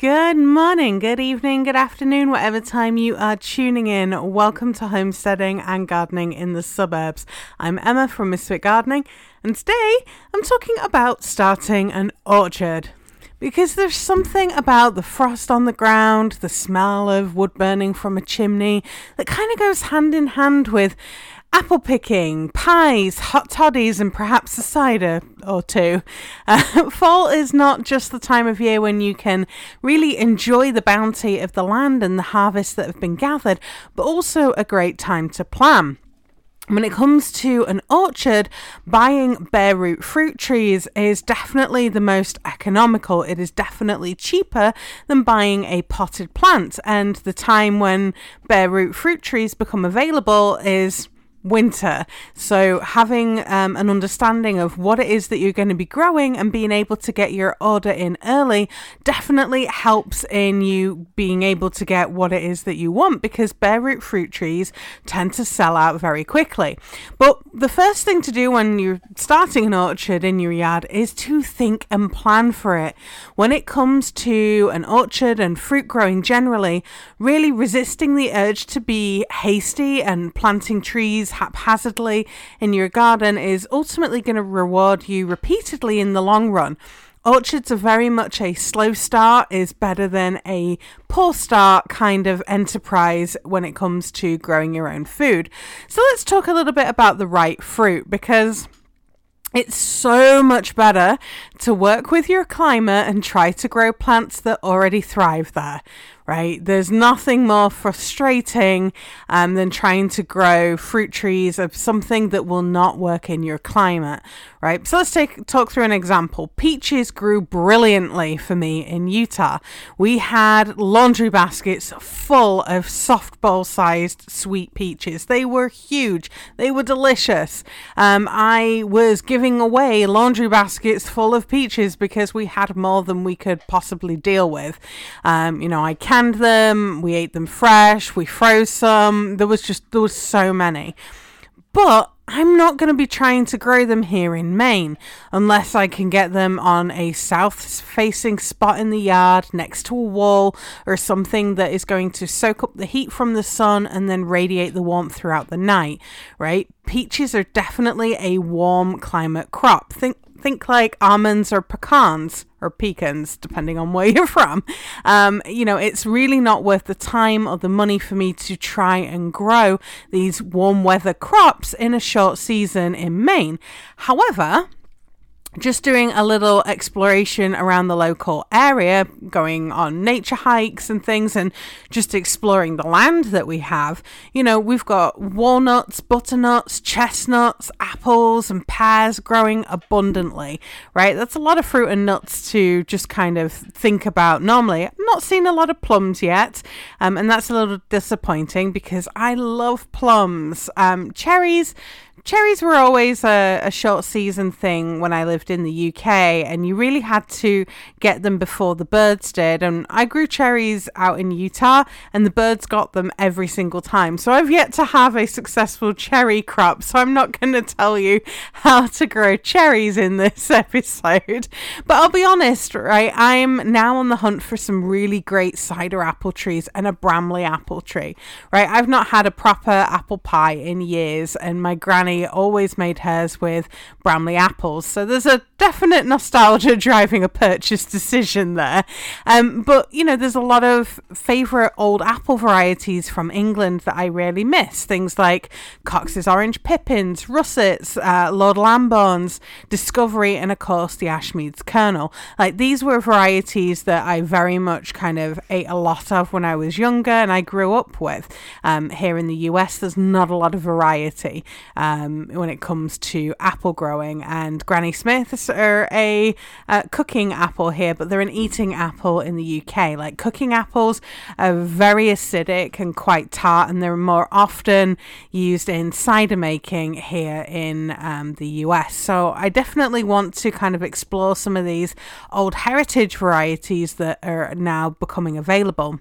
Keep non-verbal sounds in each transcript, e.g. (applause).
Good morning, good evening, good afternoon, whatever time you are tuning in. Welcome to Homesteading and Gardening in the Suburbs. I'm Emma from Misfit Gardening, and today I'm talking about starting an orchard. Because there's something about the frost on the ground, the smell of wood burning from a chimney, that kind of goes hand in hand with apple picking, pies, hot toddies, and perhaps a cider or two. Uh, (laughs) fall is not just the time of year when you can really enjoy the bounty of the land and the harvests that have been gathered, but also a great time to plan. When it comes to an orchard, buying bare root fruit trees is definitely the most economical. It is definitely cheaper than buying a potted plant. And the time when bare root fruit trees become available is winter. So, having um, an understanding of what it is that you're going to be growing and being able to get your order in early definitely helps in you being able to get what it is that you want because bare root fruit trees tend to sell out very quickly. But the first thing to do when you're starting an orchard in your yard is to think and plan for it. When it comes to an orchard and fruit growing generally, really resisting the urge to be hasty and planting trees haphazardly in your garden is ultimately going to reward you repeatedly in the long run. Orchards are very much a slow start is better than a poor start kind of enterprise when it comes to growing your own food. So let's talk a little bit about the right fruit because it's so much better to work with your climate and try to grow plants that already thrive there right? There's nothing more frustrating um, than trying to grow fruit trees of something that will not work in your climate, right? So let's take talk through an example. Peaches grew brilliantly for me in Utah. We had laundry baskets full of softball sized sweet peaches. They were huge. They were delicious. Um, I was giving away laundry baskets full of peaches because we had more than we could possibly deal with. Um, you know, I can canned them, we ate them fresh, we froze some. There was just there was so many. But I'm not going to be trying to grow them here in Maine unless I can get them on a south facing spot in the yard next to a wall or something that is going to soak up the heat from the sun and then radiate the warmth throughout the night, right? Peaches are definitely a warm climate crop. Think think like almonds or pecans or pecans, depending on where (laughs) you're from. Um, you know, it's really not worth the time or the money for me to try and grow these warm weather crops in a short season in Maine. However, just doing a little exploration around the local area, going on nature hikes and things, and just exploring the land that we have. You know, we've got walnuts, butternuts, chestnuts, apples, and pears growing abundantly, right? That's a lot of fruit and nuts to just kind of think about normally. I'm not seeing a lot of plums yet, um, and that's a little disappointing because I love plums. Um, cherries, cherries were always a, a, short season thing when I lived in the UK, and you really had to get them before the birds did. And I grew cherries out in Utah, and the birds got them every single time. So I've yet to have a successful cherry crop, so I'm not going to tell you how to grow cherries in this (laughs) episode. But I'll be honest, right? I'm now on the hunt for some really great cider apple trees and a Bramley apple tree, right? I've not had a proper apple pie in years, and my granny Always made hers with Bramley apples. So there's a definite nostalgia driving a purchase decision there. Um, but, you know, there's a lot of favourite old apple varieties from England that I really miss. Things like Cox's Orange Pippins, Russets, uh, Lord Lambourne's, Discovery, and of course the Ashmead's Kernel. Like these were varieties that I very much kind of ate a lot of when I was younger and I grew up with. Um, here in the US, there's not a lot of variety. Um, um, when it comes to apple growing. And Granny Smiths are a uh, cooking apple here, but they're an eating apple in the UK. Like cooking apples are very acidic and quite tart, and they're more often used in cider making here in um, the US. So I definitely want to kind of explore some of these old heritage varieties that are now becoming available.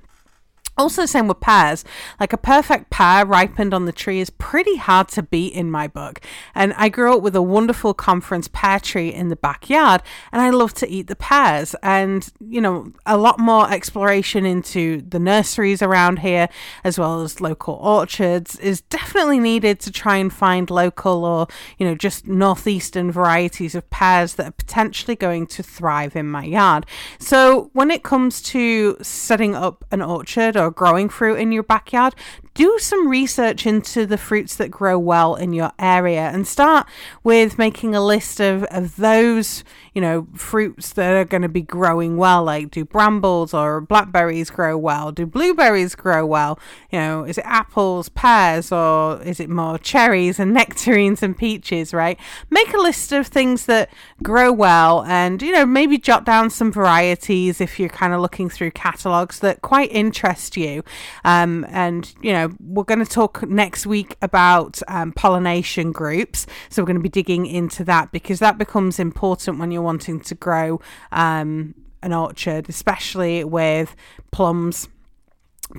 Also, same with pears. Like a perfect pear ripened on the tree is pretty hard to beat in my book. And I grew up with a wonderful conference pear tree in the backyard, and I love to eat the pears. And, you know, a lot more exploration into the nurseries around here, as well as local orchards, is definitely needed to try and find local or, you know, just northeastern varieties of pears that are potentially going to thrive in my yard. So, when it comes to setting up an orchard or growing fruit in your backyard, do some research into the fruits that grow well in your area and start with making a list of, of those, you know, fruits that are going to be growing well. Like, do brambles or blackberries grow well? Do blueberries grow well? You know, is it apples, pears, or is it more cherries and (laughs) nectarines and peaches, right? Make a list of things that grow well and, you know, maybe jot down some varieties if you're kind of looking through catalogs that quite interest you. Um, and, you know, we're going to talk next week about um, pollination groups. So we're going to be digging into that because that becomes important when you're wanting to grow um, an orchard, especially with plums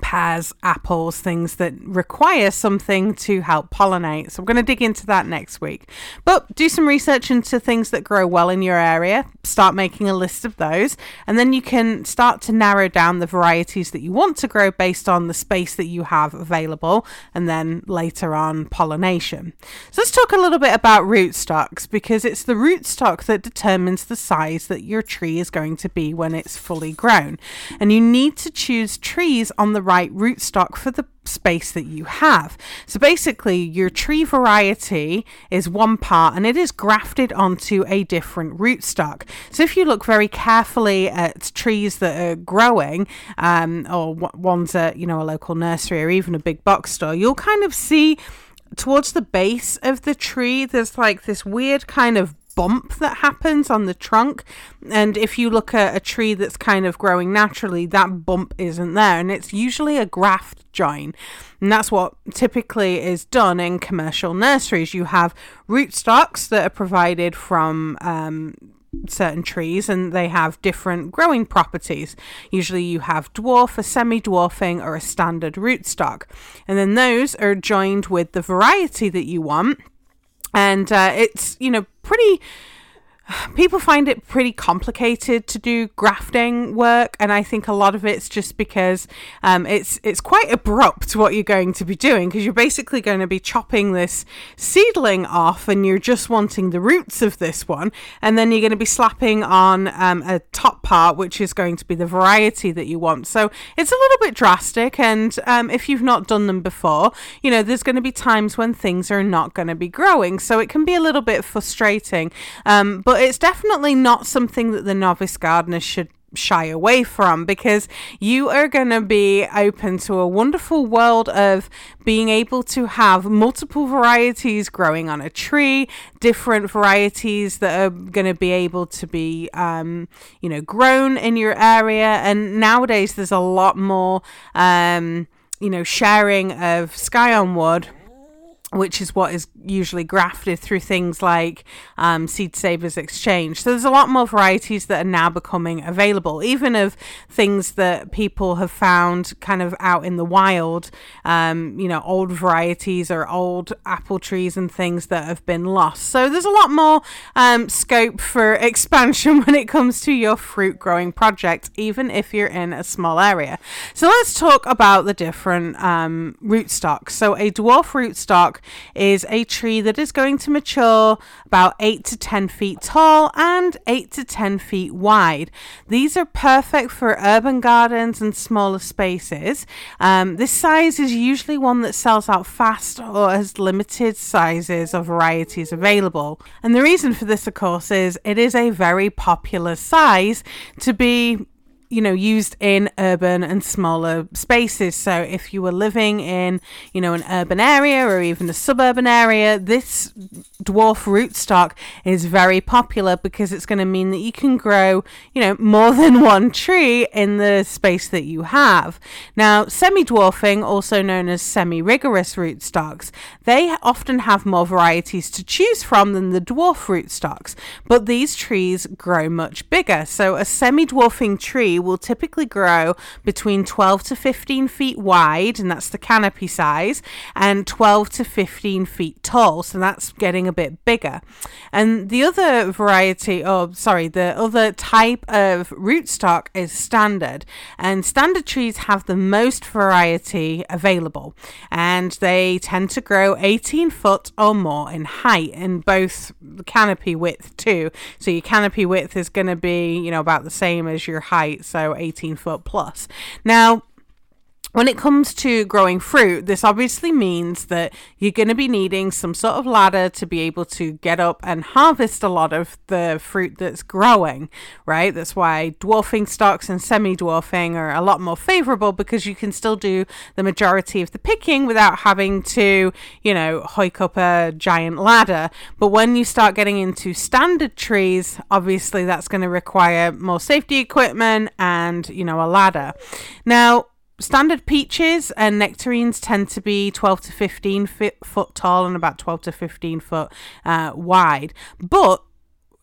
pears, apples, things that require something to help pollinate. So, I'm going to dig into that next week. But do some research into things that grow well in your area, start making a list of those, and then you can start to narrow down the varieties that you want to grow based on the space that you have available, and then later on pollination. So, let's talk a little bit about rootstocks because it's the rootstock that determines the size that your tree is going to be when it's fully grown. And you need to choose trees on the the right rootstock for the space that you have. So basically, your tree variety is one part and it is grafted onto a different rootstock. So if you look very carefully at trees that are growing, um, or ones at you know a local nursery or even a big box store, you'll kind of see towards the base of the tree there's like this weird kind of bump that happens on the trunk. And if you look at a tree that's kind of growing naturally, that bump isn't there. And it's usually a graft join. And that's what typically is done in commercial nurseries. You have rootstocks that are provided from um, certain trees and they have different growing properties. Usually you have dwarf, a semi dwarfing, or a standard rootstock. And then those are joined with the variety that you want and uh, it's you know pretty people find it pretty complicated to do grafting work and i think a lot of it's just because um, it's it's quite abrupt what you're going to be doing because you're basically going to be chopping this seedling off and you're just wanting the roots of this one and then you're going to be slapping on um, a top part which is going to be the variety that you want. So it's a little bit drastic and um, if you've not done them before you know there's going to be times when things are not going to be growing so it can be a little bit frustrating. Um, but it's definitely not something that the novice gardener should shy away from because you are going to be open to a wonderful world of being able to have multiple varieties growing on a tree, different varieties that are going to be able to be, um, you know, grown in your area. And nowadays, there's a lot more, um, you know, sharing of scion wood which is what is usually grafted through things like um, Seed Savers Exchange. So there's a lot more varieties that are now becoming available, even of things that people have found kind of out in the wild, um, you know, old varieties or old apple trees and things that have been lost. So there's a lot more um, scope for (laughs) expansion when it comes to your fruit growing project, even if you're in a small area. So let's talk about the different um, rootstocks. So a dwarf rootstock is a tree that is going to mature about 8 to 10 feet tall and 8 to 10 feet wide. These are perfect for urban gardens and smaller spaces. Um, this size is usually one that sells out fast or has limited sizes or varieties available. And the reason for this, of course, is it is a very popular size to be you know, used in urban and smaller spaces. So if you were living in, you know, an urban area or even a suburban area, this dwarf rootstock is very popular because it's going to mean that you can grow, you know, more (laughs) than one tree in the space that you have. Now, semi-dwarfing, also known as semi-vigorous rootstocks, they often have more varieties to choose from than the dwarf rootstocks, but these trees grow much bigger. So a semi-dwarfing tree will typically grow between 12 to 15 feet wide, and that's the canopy size, and 12 to 15 feet tall. So that's getting a bit bigger. And the other variety, oh, sorry, the other type of rootstock is standard. And standard trees have the most variety available, and they tend to grow 18 foot or more in height in both canopy width too. So your canopy width is going to be, you know, about the same as your height, so 18 foot plus. Now, when it comes to growing fruit, this obviously means that you're going to be needing some sort of ladder to be able to get up and harvest a lot of the fruit that's growing, right? That's why dwarfing stocks and semi dwarfing are a lot more favorable because you can still do the majority of the picking without having to, you know, hike up a giant ladder. But when you start getting into standard trees, obviously that's going to require more safety equipment and, you know, a ladder. Now, standard peaches and nectarines tend to be 12 to 15 foot tall and about 12 to 15 foot uh, wide. But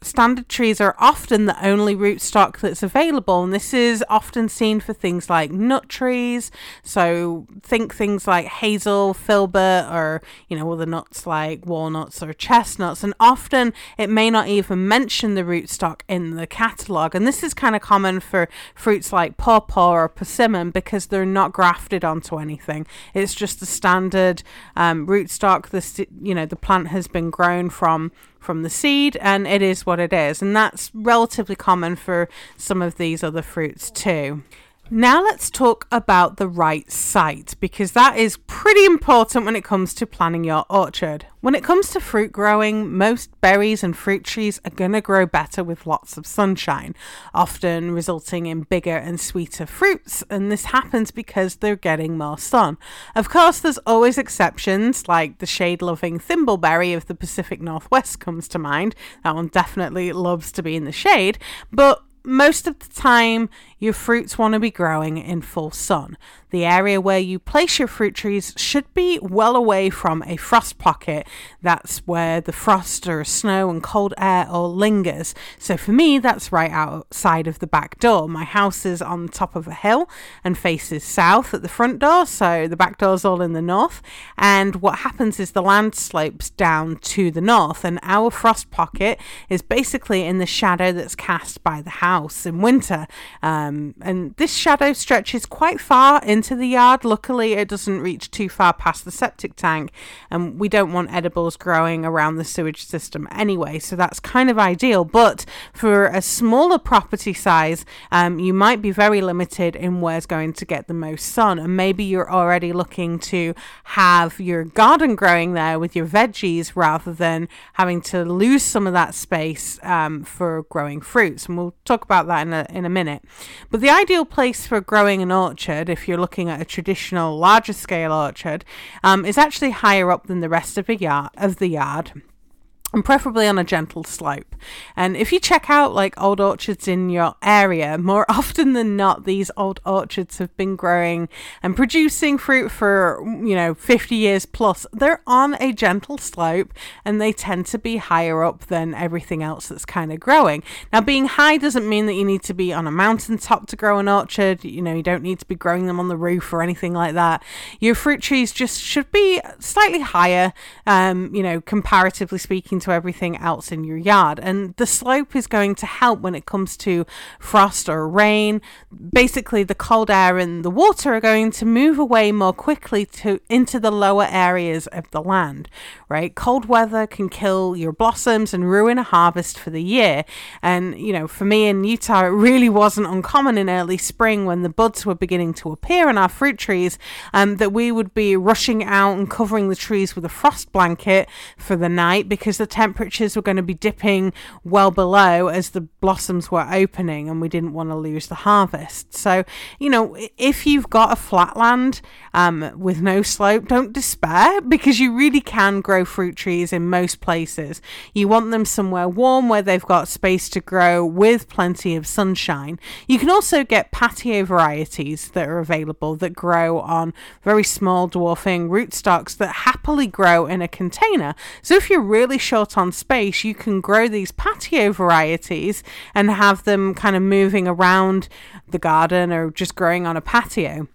standard trees are often the only rootstock that's available, and this is often seen for things like nut trees. So think things like hazel, filbert, or you know other nuts like walnuts or chestnuts. And often it may not even mention the rootstock in the catalogue. And this is kind of common for fruits like pawpaw or persimmon because they're not grafted onto anything. It's just the standard um, rootstock. The you know the plant has been grown from from the seed, and it is what it is. And that's relatively common for some of these other fruits too. Now let's talk about the right site because that is pretty important when it comes to planning your orchard. When it comes to fruit growing, most berries and fruit trees are going to grow better with lots of sunshine, often resulting in bigger and sweeter fruits, and this happens because they're getting more sun. Of course, there's always exceptions, like the shade loving thimbleberry of the Pacific Northwest comes to mind. That one definitely loves to be in the shade, but most of the time, your fruits want to be growing in full sun. The area where you place your fruit trees should be well away from a frost pocket. That's where the frost or snow and cold air all lingers. So for me, that's right outside of the back door. My house is on the top of a hill and faces south at the front door, so the back door's all in the north. And what happens is the land slopes down to the north, and our frost pocket is basically in the shadow that's cast by the house in winter. Um, and this shadow stretches quite far into the yard. Luckily, it doesn't reach too far past the septic tank, and we don't want edibles growing around the sewage system anyway, so that's kind of ideal. But for a smaller property size, um, you might be very limited in where's going to get the most sun, and maybe you're already looking to have your garden growing there with your veggies rather than having to lose some of that space um, for growing fruits. And we'll talk about that in a, in a minute. But the ideal place for growing an orchard, if you're looking at a traditional larger scale orchard um, is actually higher up than the rest of, a yard, of the yard and preferably on a gentle slope. And if you check out like old orchards in your area, more (laughs) often than not, these old orchards have been growing and producing fruit for, you know, 50 years plus. They're on a gentle slope and they tend to be higher up than everything else that's kind of growing. Now, being high doesn't mean that you need to be on a mountaintop to grow an orchard. You know, you don't need to be growing them on the roof or anything like that. Your fruit trees just should be slightly higher, um, you know, comparatively speaking to everything else in your yard. And the slope is going to help when it comes to frost or rain. Basically, the cold air and the water are going to move away more quickly to into the lower areas of the land, right? Cold weather can kill your blossoms and ruin a harvest for the year. And, you know, for me in Utah, it really wasn't uncommon in early spring when the buds were beginning to appear on our fruit trees um, that we would be rushing out and covering the trees with a frost blanket for the night because the temperatures were going to be dipping well below as the blossoms were opening and we didn't want to lose the harvest. So, you know, if you've got a flatland um, with no slope, don't despair because you really can grow fruit trees in most places. You want them somewhere warm where they've got space to grow with plenty of sunshine. You can also get patio varieties that are available that grow on very small dwarfing rootstocks that happily grow in a container. So if you're really sure short on space, you can grow these patio varieties and have them kind of moving around the garden or just growing on a patio.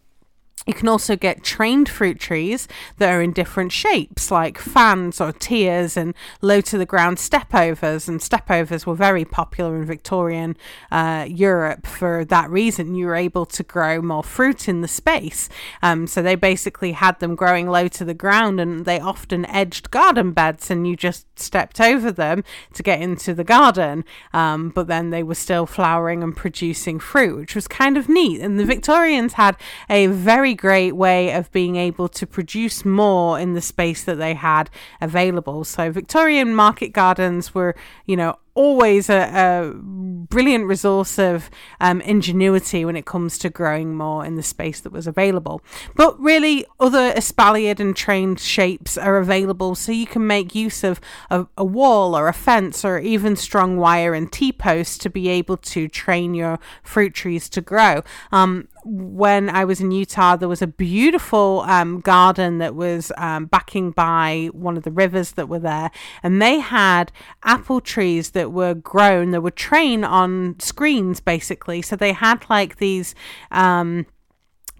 You can also get trained fruit trees that are in different shapes, like fans or tiers and low to the ground stepovers. And stepovers were very popular in Victorian uh, Europe for that reason. You were able to grow more fruit in the space. Um, so they basically had them growing low to the ground and they often edged garden beds and you just stepped over them to get into the garden. Um, but then they were still flowering and producing fruit, which was kind of neat. And the Victorians had a very great way of being able to produce more in the space that they had available. So Victorian market gardens were, you know, always a, a brilliant resource of um, ingenuity when it comes to growing more in the space that was available. But really, other espaliered and trained shapes are available, so you can make use of a, a wall or a fence or even strong wire and T posts to be able to train your fruit trees to grow. Um, when I was in Utah, there was a beautiful um, garden that was um, backing by one of the rivers that were there, and they had apple trees that that were grown that were trained on screens basically. So they had like these um,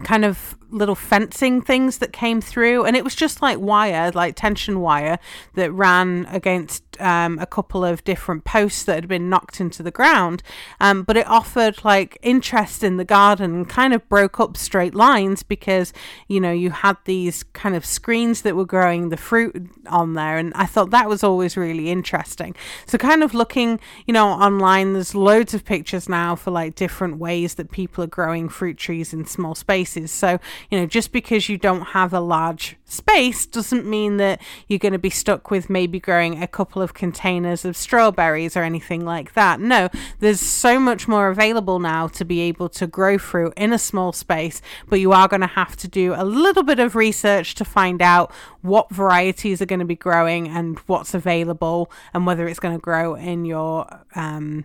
kind of little fencing things that came through, and it was just like wire, like tension wire that ran against um, a couple of different posts that had been knocked into the ground. Um, but it offered like interest in the garden and kind of broke up straight lines because you know you had these kind of screens that were growing the fruit on there, and I thought that was always really interesting. So kind of looking, you know, online, there's loads of pictures now for like different ways that people are growing fruit trees in small spaces. So you know, just because you don't have a large space doesn't mean that you're going to be stuck with maybe growing a couple of containers of strawberries or anything like that. No, there's so much more available now to be able to grow fruit in a small space, but you are going to have to do a little bit of research to find out what varieties are going to be growing and what's available and whether it's going to grow in your um,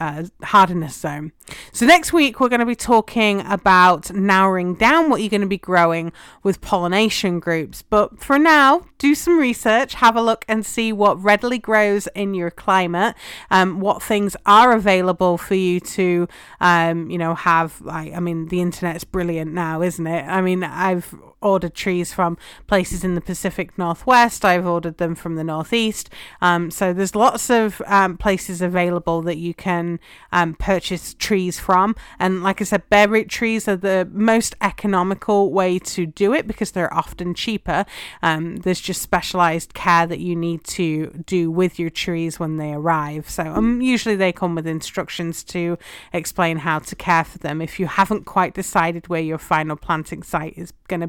uh, hardiness zone. So, next week, we're going to be talking about narrowing down what you're going to be growing with pollination groups. But for now, do some research, have a look and see what readily grows in your climate, um, what things are available for you to, um, you know, have. Like, I mean, the internet's brilliant now, isn't it? I mean, I've ordered trees from places in the Pacific Northwest. I've ordered them from the Northeast. Um, so there's lots of um, places available that you can um, purchase trees from. And like I said, bare root trees are the most economical way to do it because they're often cheaper. Um, there's just specialized care that you need to do with your trees when they arrive. So um, usually they come with instructions to explain how to care for them if you haven't quite decided where your final planting site is going to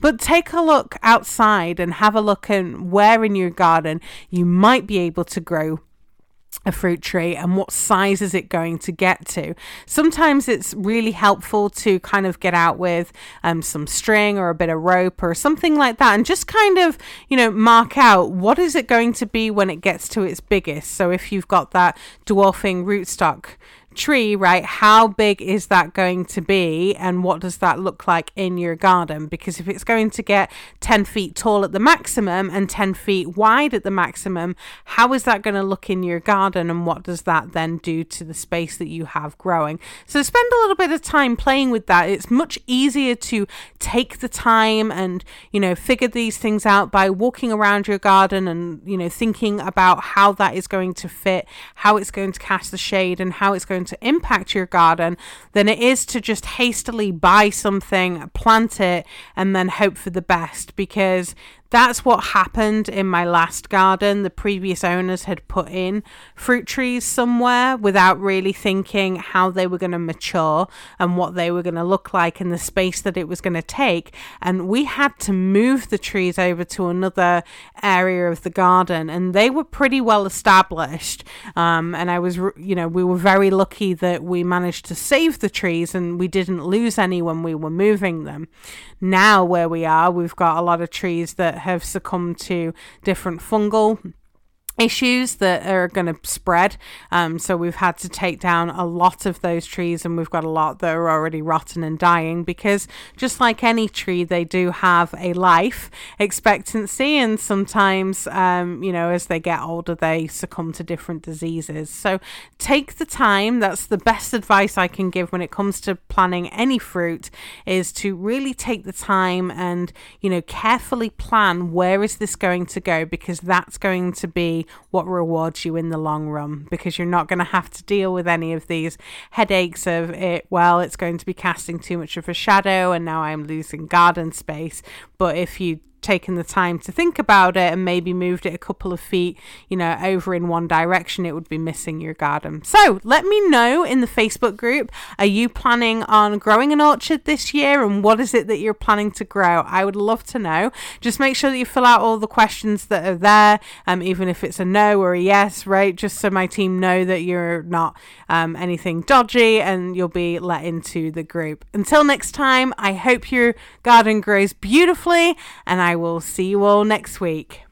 But take a look outside and have a look at where in your garden you might be able to grow a fruit tree and what size is it going to get to. Sometimes it's really helpful to kind of get out with um, some string or a bit of rope or something like that and just kind of, you know, mark out what is it going to be when it gets to its biggest. So if you've got that dwarfing rootstock tree, right, how big is that going to be and what does that look like in your garden? Because if it's going to get 10 feet tall at the maximum and 10 feet wide at the maximum, how is that going to look in your garden and what does that then do to the space that you have growing? So spend a little bit of time playing with that. It's much easier to take the time and, you know, figure these things out by walking around your garden and, you know, thinking about how that is going to fit, how it's going to cast the shade and how it's going going to impact your garden than it is to just hastily buy something, plant it, and then hope for the best. Because that's what happened in my last garden. The previous owners had put in fruit trees somewhere without really thinking how they were going to mature and what they were going to look like and the space that it was going to take. And we had to move the trees over to another area of the garden, and they were pretty well established. Um, and I was, you know, we were very lucky that we managed to save the trees and we didn't lose any when we were moving them. Now, where we are, we've got a lot of trees that have succumbed to different fungal issues that are going to spread. Um, so we've had to take down a lot of those trees, and we've got a lot that are already rotten and dying because just like any tree, they do have a life expectancy, and sometimes, um, you know, as they get older, they succumb to different diseases. So take the time. That's the best advice I can give when it comes to planning any fruit is to really take the time and you know carefully plan where is this going to go because that's going to be what rewards you in the long run because you're not going to have to deal with any of these headaches of it. Well, it's going to be casting too much of a shadow and now I'm losing garden space. But if you taken the time to think about it and maybe moved it a couple of feet, you know, over in one direction, it would be missing your garden. So let me know in the Facebook group are you planning on growing an orchard this year and what is it that you're planning to grow? I would love to know. Just make sure that you fill out all the questions that are there, um, even if it's a no or a yes, right? Just so my team know that you're not um, anything dodgy and you'll be let into the group. Until next time, I hope your garden grows beautifully and I I will see you all next week.